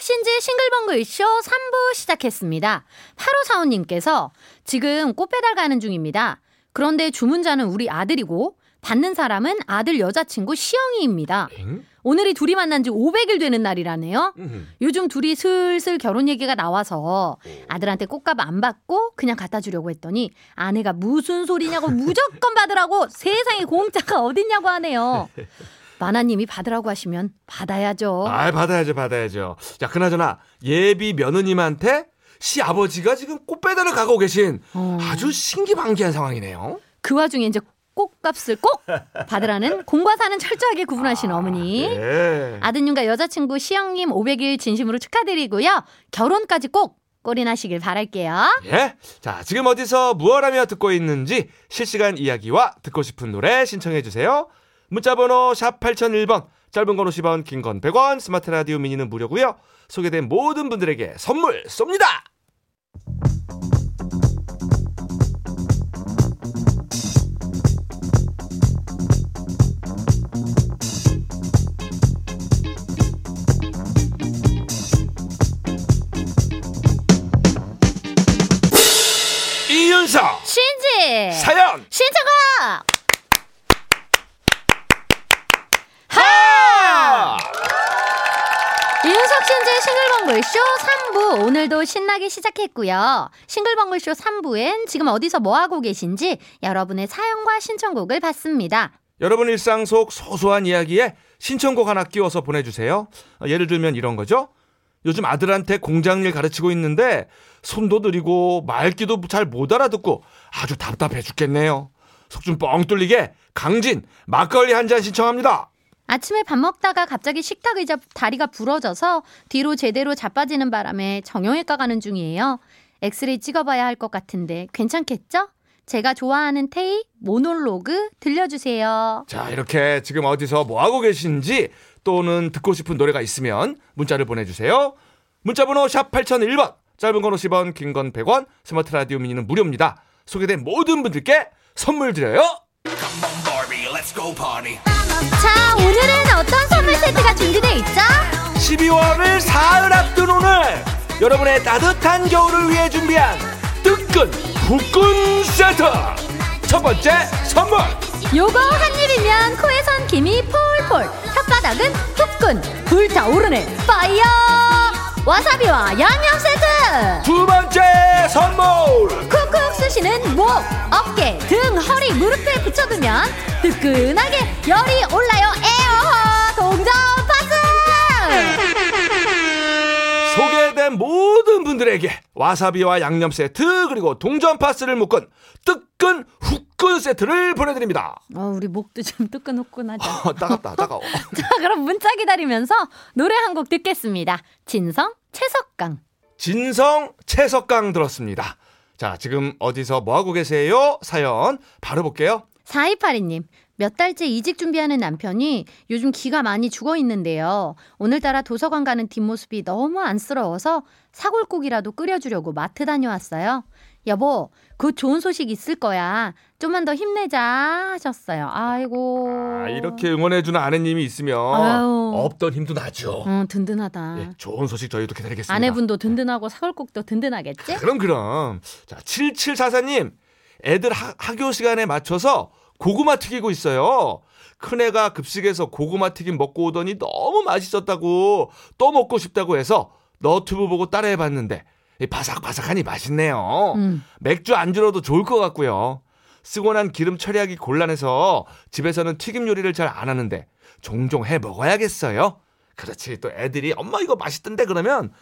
신지 싱글벙글 쇼 3부 시작했습니다. 8545님께서 지금 꽃배달 가는 중입니다. 그런데 주문자는 우리 아들이고 받는 사람은 아들 여자친구 시영이입니다. 엥? 오늘이 둘이 만난 지 500일 되는 날이라네요. 음. 요즘 둘이 슬슬 결혼 얘기가 나와서 아들한테 꽃값 안 받고 그냥 갖다 주려고 했더니 아내가 무슨 소리냐고 무조건 받으라고 세상에 공짜가 어딨냐고 하네요. 마나님이 받으라고 하시면 받아야죠. 아, 받아야죠, 받아야죠. 자, 그나저나 예비 며느님한테 시아버지가 지금 꽃 배달을 가고 계신 어. 아주 신기방기한 상황이네요. 그 와중에 이제 꽃값을 꼭 받으라는 공과 사는 철저하게 구분하시는 어머니. 예. 아드님과 여자친구 시영님 500일 진심으로 축하드리고요. 결혼까지 꼭 꼬리나시길 바랄게요. 예. 자, 지금 어디서 무엇하며 듣고 있는지 실시간 이야기와 듣고 싶은 노래 신청해 주세요. 문자번호 샵 8001번, 짧은 건 50원, 긴 건 100원, 스마트 라디오 미니는 무료고요. 소개된 모든 분들에게 선물 쏩니다. 이윤석 신지! 사연 신청곡! 하! 이윤석 신지 싱글벙글쇼 3부 오늘도 신나게 시작했고요. 싱글벙글쇼 3부엔 지금 어디서 뭐하고 계신지 여러분의 사연과 신청곡을 받습니다. 여러분 일상 속 소소한 이야기에 신청곡 하나 끼워서 보내주세요. 어, 예를 들면 이런 거죠. 요즘 아들한테 공장 일 가르치고 있는데 손도 느리고 말귀도 잘 못 알아듣고 아주 답답해 죽겠네요. 속 좀 뻥 뚫리게 강진 막걸리 한 잔 신청합니다. 아침에 밥 먹다가 갑자기 식탁 의자 다리가 부러져서 뒤로 제대로 자빠지는 바람에 정형외과 가는 중이에요. 엑스레이 찍어봐야 할 것 같은데 괜찮겠죠? 제가 좋아하는 테이 모놀로그 들려주세요. 자 이렇게 지금 어디서 뭐 하고 계신지 또는 듣고 싶은 노래가 있으면 문자를 보내주세요. 문자번호 샵 8001번 짧은 건 50원 긴 건 100원 스마트 라디오 미니는 무료입니다. 소개된 모든 분들께 선물 드려요. 자, 오늘은 어떤 선물 세트가 준비되어 있죠? 12월을 사흘 앞둔 오늘 여러분의 따뜻한 겨울을 위해 준비한 뜨끈 후끈 세트 첫 번째 선물 요거 한 입이면 코에선 김이 폴폴, 혓바닥은 후끈, 불타오르네 fire! 와사비와 양념 세트! 두 번째 선물 쿡쿡 쑤시는 목, 어깨, 등, 허리, 무릎에 붙여두면 뜨끈하게 열이 올라요 에어허 동전 파스! 소개된 모든 분들에게 와사비와 양념 세트 그리고 동전 파스를 묶은 뜨끈 후끈 세트를 보내드립니다 어, 우리 목도 좀 뜨끈후끈하죠. 어, 따갑다 따가워 자, 그럼 문자 기다리면서 노래 한 곡 듣겠습니다. 진성, 최석강. 진성 채석강 들었습니다 자 지금 어디서 뭐하고 계세요 사연 바로 볼게요 4282님, 몇 달째 이직 준비하는 남편이 요즘 기가 많이 죽어 있는데요. 오늘따라 도서관 가는 뒷모습이 너무 안쓰러워서 사골국이라도 끓여주려고 마트 다녀왔어요. 여보, 곧 좋은 소식 있을 거야. 좀만 더 힘내자 하셨어요. 아이고. 아, 이렇게 응원해주는 아내님이 있으면 아유. 없던 힘도 나죠. 어, 든든하다. 예, 좋은 소식 저희도 기다리겠습니다. 아내분도 든든하고 사골국도 든든하겠지? 그럼 그럼. 자, 7744님. 애들 하, 학교 시간에 맞춰서 고구마 튀기고 있어요. 큰애가 급식에서 고구마 튀김 먹고 오더니 너무 맛있었다고 또 먹고 싶다고 해서 너튜브 보고 따라해 봤는데 이 바삭바삭하니 맛있네요. 음. 맥주 안주로도 좋을 것 같고요. 쓰고 난 기름 처리하기 곤란해서 집에서는 튀김 요리를 잘 안 하는데 종종 해 먹어야겠어요. 그렇지 또 애들이 엄마 이거 맛있던데 그러면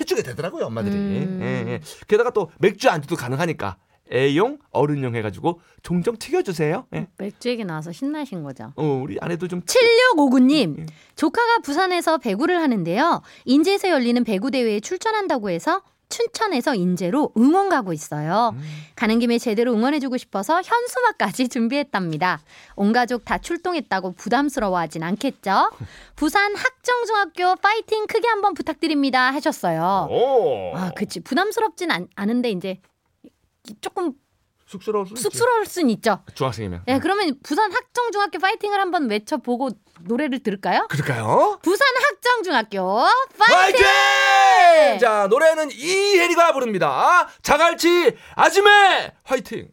해주게 되더라고요 엄마들이. 음. 예, 예. 게다가 또 맥주 안주도 가능하니까 애용 어른용 해가지고 종종 튀겨주세요. 예. 맥주 얘기 나와서 신나신 거죠. 어, 우리 아내도 좀 7659님, 조카가 부산에서 배구를 하는데요. 인제에서 열리는 배구 대회에 출전한다고 해서 춘천에서 인제로 응원 가고 있어요. 가는 김에 제대로 응원해주고 싶어서 현수막까지 준비했답니다. 온 가족 다 출동했다고 부담스러워하진 않겠죠? 부산 학정중학교 파이팅 크게 한번 부탁드립니다 하셨어요. 오. 아, 그치. 부담스럽진 않, 않은데 이제 조금 쑥스러울 수 있지. 쑥스러울 순 있죠. 중학생이면. 네, 그러면 부산 학정중학교 파이팅을 한번 외쳐보고 노래를 들을까요? 그럴까요? 부산 학정중학교 파이팅! 화이팅! 자, 노래는 이혜리가 부릅니다. 자갈치 아지매 화이팅!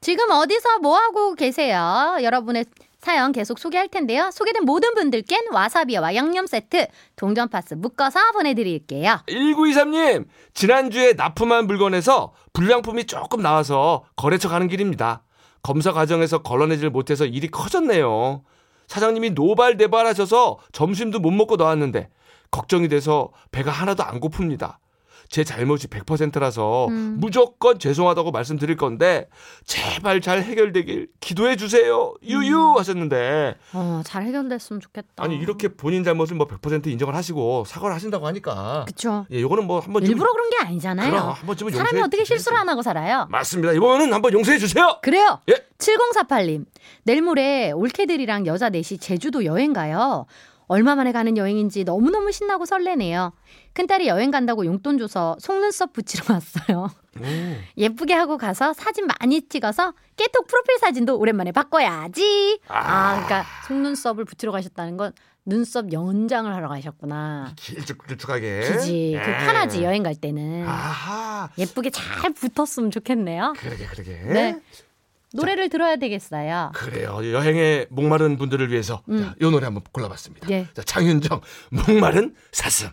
지금 어디서 뭐 하고 계세요? 여러분의 사연 계속 소개할 텐데요. 소개된 모든 분들께는 와사비와 양념 세트 동전 파스 묶어서 보내드릴게요. 1923님, 지난주에 납품한 물건에서 불량품이 조금 나와서 거래처 가는 길입니다. 검사 과정에서 걸러내질 못해서 일이 커졌네요. 사장님이 노발대발 하셔서 점심도 못 먹고 나왔는데 걱정이 돼서 배가 하나도 안 고픕니다. 제 잘못이 100%라서 음. 무조건 죄송하다고 말씀드릴 건데 제발 잘 해결되길 기도해 주세요. 유유 하셨는데 어, 잘 해결됐으면 좋겠다. 아니 이렇게 본인 잘못을 뭐 100% 인정을 하시고 사과를 하신다고 하니까 그쵸. 예, 요거는 뭐 한번 일부러 그런 게 아니잖아요. 그럼 한 번쯤은 사람이 어떻게 실수를 안 하고 살아요? 맞습니다. 이번은 한번 용서해 주세요. 그래요. 예. 7048님. 내일 모레 올케들이랑 여자 넷이 제주도 여행 가요. 얼마 만에 가는 여행인지 너무너무 신나고 설레네요. 큰딸이 여행 간다고 용돈 줘서 속눈썹 붙이러 왔어요. 예쁘게 하고 가서 사진 많이 찍어서 깨톡 프로필 사진도 오랜만에 바꿔야지. 아, 그러니까 속눈썹을 붙이러 가셨다는 건 눈썹 연장을 하러 가셨구나. 길쭉길쭉하게. 그지. 그 예. 편하지 여행 갈 때는. 아하. 예쁘게 잘 붙었으면 좋겠네요. 그러게 그러게. 네. 노래를 들어야 되겠어요. 그래요. 여행에 목마른 분들을 위해서 음. 자, 이 노래 한번 골라봤습니다. 예. 자, 장윤정 목마른 사슴.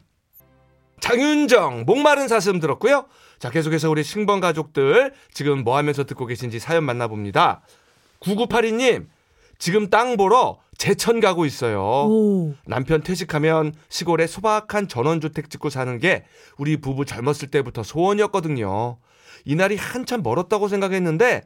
장윤정 목마른 사슴 들었고요. 자, 계속해서 우리 신번 가족들 지금 뭐 하면서 듣고 계신지 사연 만나봅니다. 9982님 지금 땅 보러 제천 가고 있어요. 오. 남편 퇴직하면 시골에 소박한 전원주택 짓고 사는 게 우리 부부 젊었을 때부터 소원이었거든요. 이날이 한참 멀었다고 생각했는데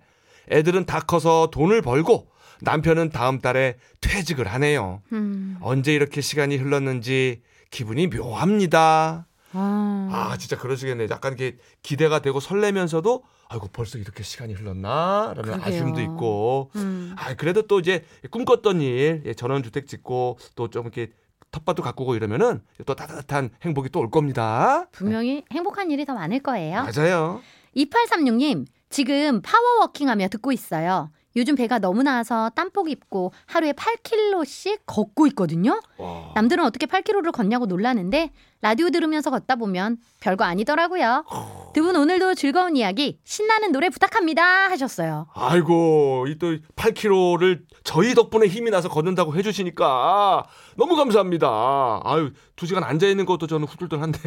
애들은 다 커서 돈을 벌고 남편은 다음 달에 퇴직을 하네요. 음. 언제 이렇게 시간이 흘렀는지 기분이 묘합니다. 아. 아, 진짜 그러시겠네. 약간 이렇게 기대가 되고 설레면서도 아이고 벌써 이렇게 시간이 흘렀나라는 그러게요. 아쉬움도 있고 음. 아, 그래도 또 이제 꿈꿨던 일, 예, 전원 주택 짓고 또 좀 이렇게 텃밭도 가꾸고 이러면은 또 따뜻한 행복이 또 올 겁니다. 분명히 행복한 일이 더 많을 거예요. 맞아요. 2836님, 지금 power walking 하며 듣고 있어요. 요즘 배가 너무 나와서 땀복 입고 하루에 8km씩 걷고 있거든요. 와. 남들은 어떻게 8km를 걷냐고 놀라는데 라디오 들으면서 걷다 보면 별거 아니더라고요. 두 분 오늘도 즐거운 이야기, 신나는 노래 부탁합니다 하셨어요. 아이고, 이 또 8km를 저희 덕분에 힘이 나서 걷는다고 해주시니까 너무 감사합니다. 아유, 두 시간 앉아 있는 것도 저는 후들들한데.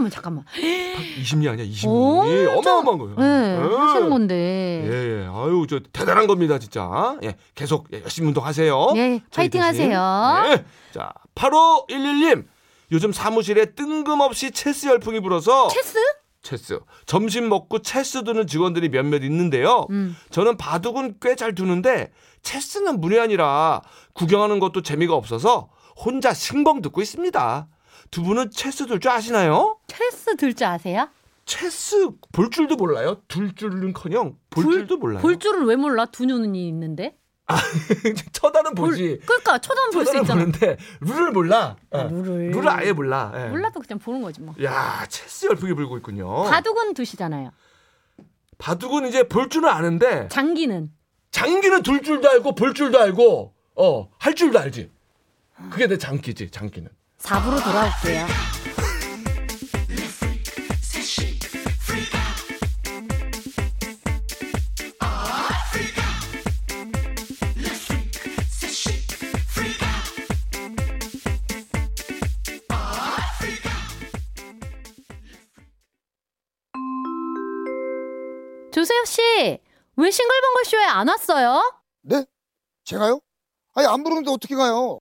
8km면 잠깐만. 20리 아니야, 20리. 오, 어마어마한 거예요. 네, 예. 하시는 건데. 예, 예. 아유, 저 대단한 겁니다, 진짜. 예, 계속 예, 열심히 운동하세요. 예, 파이팅. 하세요. 예. 자, 8511님. 요즘 사무실에 뜬금없이 체스 열풍이 불어서 체스? 체스. 점심 먹고 체스 두는 직원들이 몇몇 있는데요. 음. 저는 바둑은 꽤 잘 두는데 체스는 문외한이라 구경하는 것도 재미가 없어서 혼자 신봉 듣고 있습니다. 두 분은 체스 둘 줄 아시나요? 체스 들줄 아세요? 체스 볼 줄도 몰라요. 둘 줄은커녕 볼 볼- 줄도 몰라요. 볼 줄을 왜 몰라? 두 눈이 있는데. 쳐다는 보지. 볼, 그러니까 쳐다만 볼수 쳐다는 있잖아. 보는데 룰을 몰라. 아, 어. 룰을. 룰을 아예 몰라. 예. 몰라도 그냥 보는 거지 뭐. 야 체스 열풍이 불고 있군요. 바둑은 두시잖아요. 바둑은 이제 볼 줄은 아는데 장기는 장기는 둘 줄도 알고 볼 줄도 알고 어할 줄도 알지. 그게 내 장기지 장기는. 4부로 돌아올게요. 조세혁 씨, 왜 싱글벙글 쇼에 안 왔어요? 네? 제가요? 아니 안 부르는데 어떻게 가요?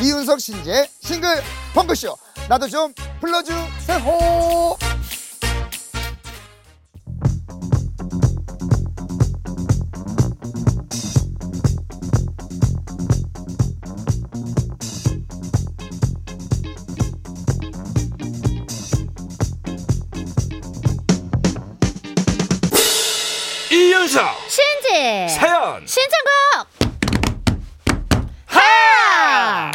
이윤석 신재 싱글 펑크쇼 나도 좀 불러주세요 이윤석 신지! 사연 신청곡! 하!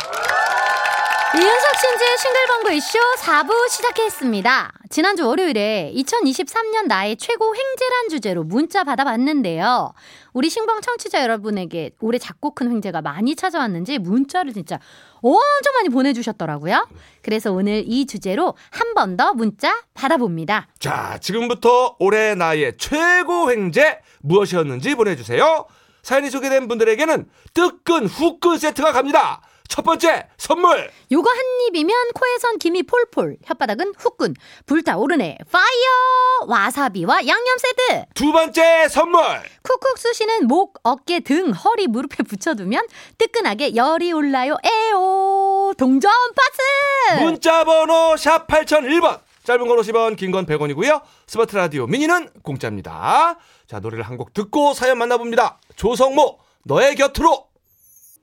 이윤석 신지의 싱글벙글 쇼 4부 시작했습니다. 지난주 월요일에 2023년 나의 최고 횡재란 주제로 문자 받아봤는데요. 우리 신봉 청취자 여러분에게 올해 작고 큰 횡재가 많이 찾아왔는지 문자를 진짜 엄청 많이 보내주셨더라고요. 그래서 오늘 이 주제로 한 번 더 문자 받아봅니다. 자, 지금부터 올해 나의 최고 횡재 무엇이었는지 보내주세요. 사연이 소개된 분들에게는 뜨끈 후끈 세트가 갑니다. 첫 번째 선물 요거 한 입이면 코에선 김이 폴폴, 혓바닥은 후끈, 불타오르네, fire! 와사비와 양념 세트! 두 번째 선물 쿡쿡 쑤시는 목, 어깨, 등, 허리, 무릎에 붙여두면 뜨끈하게 열이 올라요. 에오! 동전 파스! 문자 번호 샵 8001번 짧은 건 50원 긴 건 100원이고요 스마트 라디오 미니는 공짜입니다 자 노래를 한 곡 듣고 사연 만나봅니다 조성모 너의 곁으로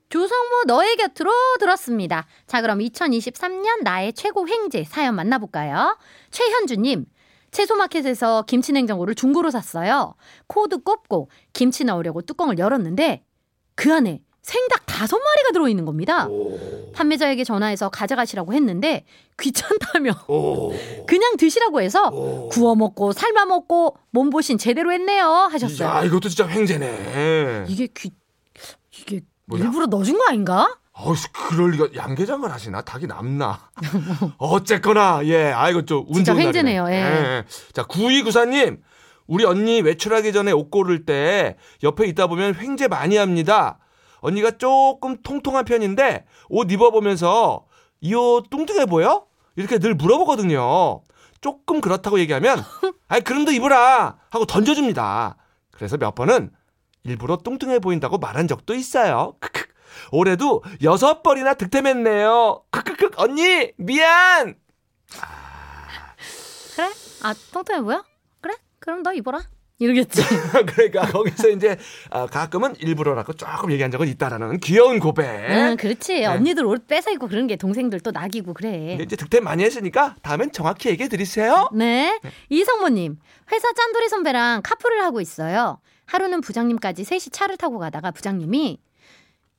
조성모 너의 곁으로 들었습니다. 자, 그럼 2023년 나의 최고 횡재 사연 만나볼까요? 최현주님, 채소마켓에서 김치냉장고를 중고로 샀어요. 코드 꼽고 김치 넣으려고 뚜껑을 열었는데 그 안에 생닭 다섯 마리가 들어있는 겁니다. 판매자에게 전화해서 가져가시라고 했는데 귀찮다며 오, 그냥 드시라고 해서 오. 구워 먹고 삶아 먹고 몸보신 제대로 했네요 하셨어요. 야 이것도 진짜 횡재네 이게 귀 이게 뭐야? 일부러 넣어준 거 아닌가? 어이씨, 그럴 리가 양계장을 하시나? 닭이 남나? 어쨌거나, 예, 아이고, 좀, 운 진짜 좋은 횡재네요, 날이네. 예. 자, 9294님, 우리 언니 외출하기 전에 옷 고를 때 옆에 있다 보면 횡재 많이 합니다. 언니가 조금 통통한 편인데 옷 입어보면서 이 옷 뚱뚱해 보여? 이렇게 늘 물어보거든요. 조금 그렇다고 얘기하면, 아이, 그럼도 입으라! 하고 던져줍니다. 그래서 몇 번은 일부러 뚱뚱해 보인다고 말한 적도 있어요. 크크. 올해도 여섯 번이나 득템했네요. 크크크 언니 미안. 그래? 아, 통통해 보여? 그래? 그럼 너 입어라. 이러겠지. 그러니까 거기서 이제 아, 가끔은 일부러라고 조금 얘기한 적은 있다라는 귀여운 고백. 응, 그렇지. 언니들 옷 뺏어 입고 그런 게 동생들 또 낙이고 그래. 이제 득템 많이 했으니까 다음엔 정확히 얘기해 드리세요. 네. 이성모님, 회사 짠돌이 선배랑 카풀을 하고 있어요. 하루는 부장님까지 셋이 차를 타고 가다가 부장님이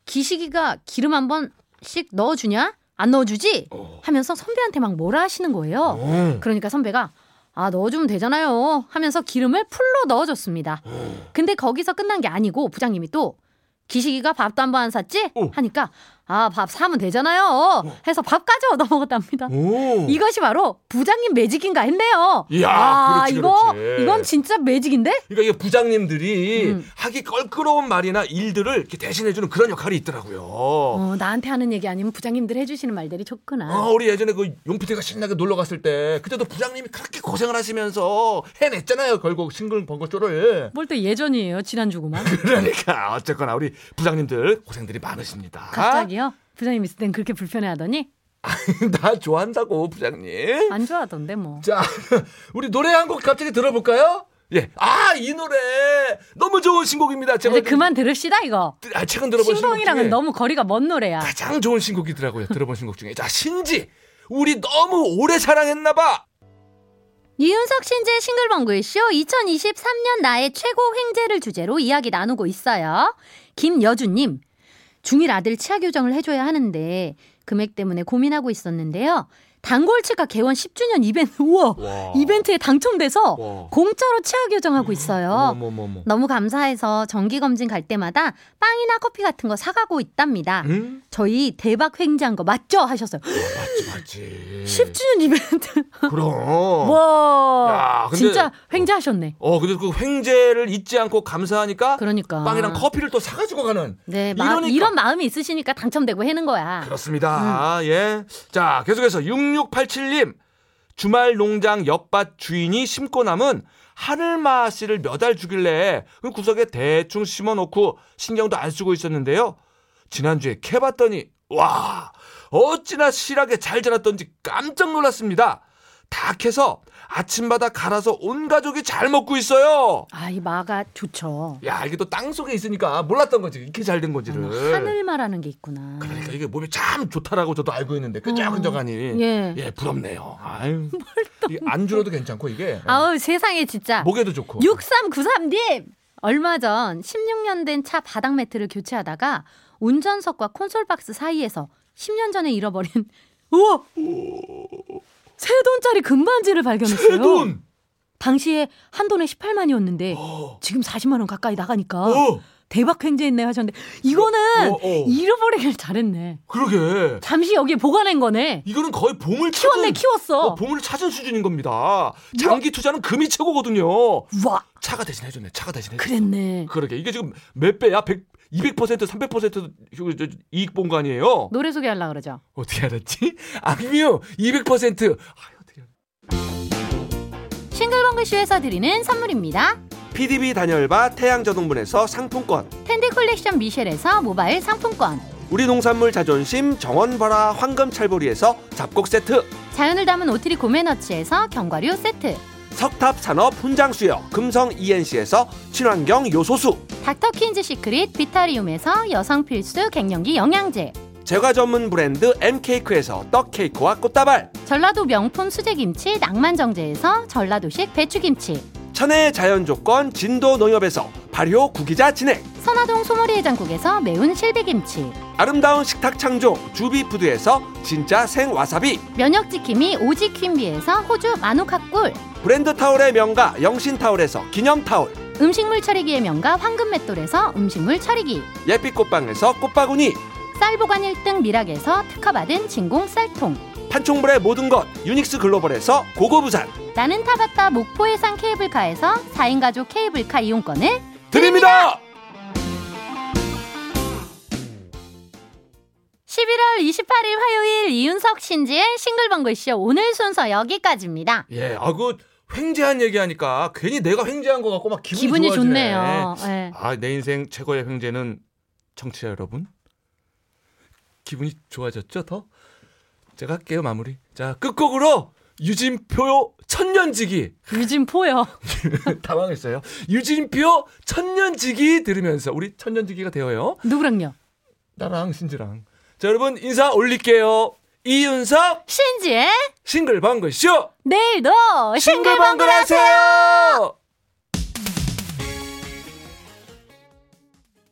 기시기가 기름 한 번씩 넣어주냐? 안 넣어주지? 어. 하면서 선배한테 막 뭐라 하시는 거예요. 어. 그러니까 선배가 아 넣어주면 되잖아요 하면서 기름을 풀로 넣어줬습니다. 근데 거기서 끝난 게 아니고 부장님이 또 기식이가 밥도 한 번 안 샀지? 어. 하니까 아 밥 사면 되잖아요 해서 밥까지 얻어 먹었답니다. 오. 이것이 바로 부장님 매직인가 했네요. 이야, 아 그렇지, 이거 그렇지. 이건 진짜 매직인데? 그러니까 이게 부장님들이 음. 하기 껄끄러운 말이나 일들을 이렇게 대신해주는 그런 역할이 있더라고요. 어 나한테 하는 얘기 아니면 부장님들 해주시는 말들이 좋구나. 어, 우리 예전에 그 용피디가 신나게 놀러 갔을 때 그때도 부장님이 그렇게 고생을 하시면서 해냈잖아요. 결국 싱글 번거쇼를. 뭘 또 예전이에요 지난주구만. 그러니까 어쨌거나 우리 부장님들 고생들이 많으십니다. 갑자기 요? 부장님 있을 땐 그렇게 불편해하더니 나 좋아한다고 부장님. 안 좋아하던데 뭐. 자, 우리 노래 한 곡 갑자기 들어볼까요? 예. 아, 이 노래 너무 좋은 신곡입니다. 제가 이제 그만 들읍시다 이거. 아, 최근 들어본 신곡 신동이랑은 중에 너무 거리가 먼 노래야. 가장 좋은 신곡이더라고요. 들어본 신곡 중에. 자, 신지. 우리 너무 오래 사랑했나 봐. 이윤석 신재 싱글벙글쇼 2023년 나의 최고 횡재를 주제로 이야기 나누고 있어요. 김여주님, 중1 아들 치아 교정을 해줘야 하는데 금액 때문에 고민하고 있었는데요. 단골치과 개원 10주년 이벤트, 우와! 와. 이벤트에 당첨돼서 와. 공짜로 치아 교정하고 있어요. 어머머머. 너무 감사해서 정기 검진 갈 때마다 빵이나 커피 같은 거 사가고 있답니다. 응? 저희 대박 횡재한 거 맞죠? 하셨어요. 맞지, 맞지. 10주년 이벤트. 그럼. 와. 야, 근데- 진짜 횡재하셨네. 어, 근데 그 횡재를 잊지 않고 감사하니까 그러니까. 빵이랑 커피를 또 사가지고 가는. 네, 마. 이런 마음이 있으시니까 당첨되고 해는 거야. 그렇습니다. 음. 예. 자, 계속해서 6687님. 주말 농장 옆밭 주인이 심고 남은 하늘마 씨를 몇 알 주길래 그 구석에 대충 심어 놓고 신경도 안 쓰고 있었는데요. 지난주에 캐봤더니 와 어찌나 실하게 잘 자랐던지 깜짝 놀랐습니다. 다 캐서 아침마다 갈아서 온 가족이 잘 먹고 있어요. 아, 이 마가 좋죠. 야 이게 또 땅 속에 있으니까 몰랐던 거지 이렇게 잘 된 건지를. 어, 하늘마라는 게 있구나. 그러니까 이게 몸에 참 좋다라고 저도 알고 있는데 끈적끈적하니 예. 예 부럽네요. 아유 이게 안주로도 괜찮고 이게 아우, 세상에 진짜. 목에도 좋고 6393님! 얼마 전 16년 된 차 바닥 매트를 교체하다가 운전석과 콘솔 박스 사이에서 10년 전에 잃어버린 우와! 새 돈짜리 금반지를 발견했어요. 새 돈. 당시에 한 돈에 18만이었는데 어. 지금 40만 원 가까이 나가니까 어. 대박 횡재했네 하셨는데 이거는 어, 어. 잃어버리길 잘했네. 그러게. 잠시 여기에 보관한 거네. 이거는 거의 보물 키웠네 찾은- 키웠어. 어, 보물을 찾은 수준인 겁니다. 장기 투자는 금이 최고거든요. 와 차가 대신 해줬네. 차가 대신 해줬어. 그랬네. 그러게 이게 지금 몇 배야? 100, 200% 300% 이익 본 거 아니에요? 노래 소개하려 그러죠. 어떻게 알았지? 악뮤 200%. 아유, 어떻게 싱글벙글쇼에서 드리는 선물입니다. PDB 단열바 태양저동분에서 상품권. 텐드 콜렉션 미셸에서 모바일 상품권. 우리 농산물 자존심 정원바라 황금찰보리에서 잡곡 세트. 자연을 담은 오트리 고메너치에서 견과류 세트. 석탑산업 훈장수여 금성 ENC에서 친환경 요소수. 닥터퀸즈 시크릿 비타리움에서 여성 필수 갱년기 영양제. 제과 전문 브랜드 M케이크에서 떡케이크와 꽃다발. 전라도 명품 수제김치 낭만정제에서 전라도식 배추김치. 천혜의 자연 조건 진도 농협에서 발효 구기자 진액. 선화동 소머리 해장국에서 매운 실비김치. 아름다운 식탁 창조 주비푸드에서 진짜 생와사비. 면역지킴이 오직 퀸비에서 호주 마누카꿀. 브랜드 타올의 명가 영신타올에서 기념타올. 음식물 처리기의 명가 황금맷돌에서 음식물 처리기. 예빛 꽃방에서 꽃바구니. 쌀 보관 1등 미락에서 특허받은 진공 쌀통. 판촉물의 모든 것 유닉스 글로벌에서 고고부산 나는 타봤다 목포해상 케이블카에서 4인 가족 케이블카 이용권을 드립니다. 11월 28일 화요일 이윤석 신지의 싱글벙글 쇼 오늘 순서 여기까지입니다. 예, 아그 횡재한 얘기하니까 괜히 내가 횡재한 것 같고 막 기분이, 기분이. 좋네요. 예. 아, 내 인생 최고의 횡재는 청취자 여러분. 기분이 좋아졌죠, 더? 제가 할게요, 마무리. 자, 끝곡으로 유진표 천년지기. 유진포요. 당황했어요. 유진표 천년지기 들으면서 우리 천년지기가 되어요. 누구랑요? 나랑 신지랑. 자, 여러분 인사 올릴게요. 이윤석 신지의 싱글벙글 쇼 내일도 싱글벙글. 하세요.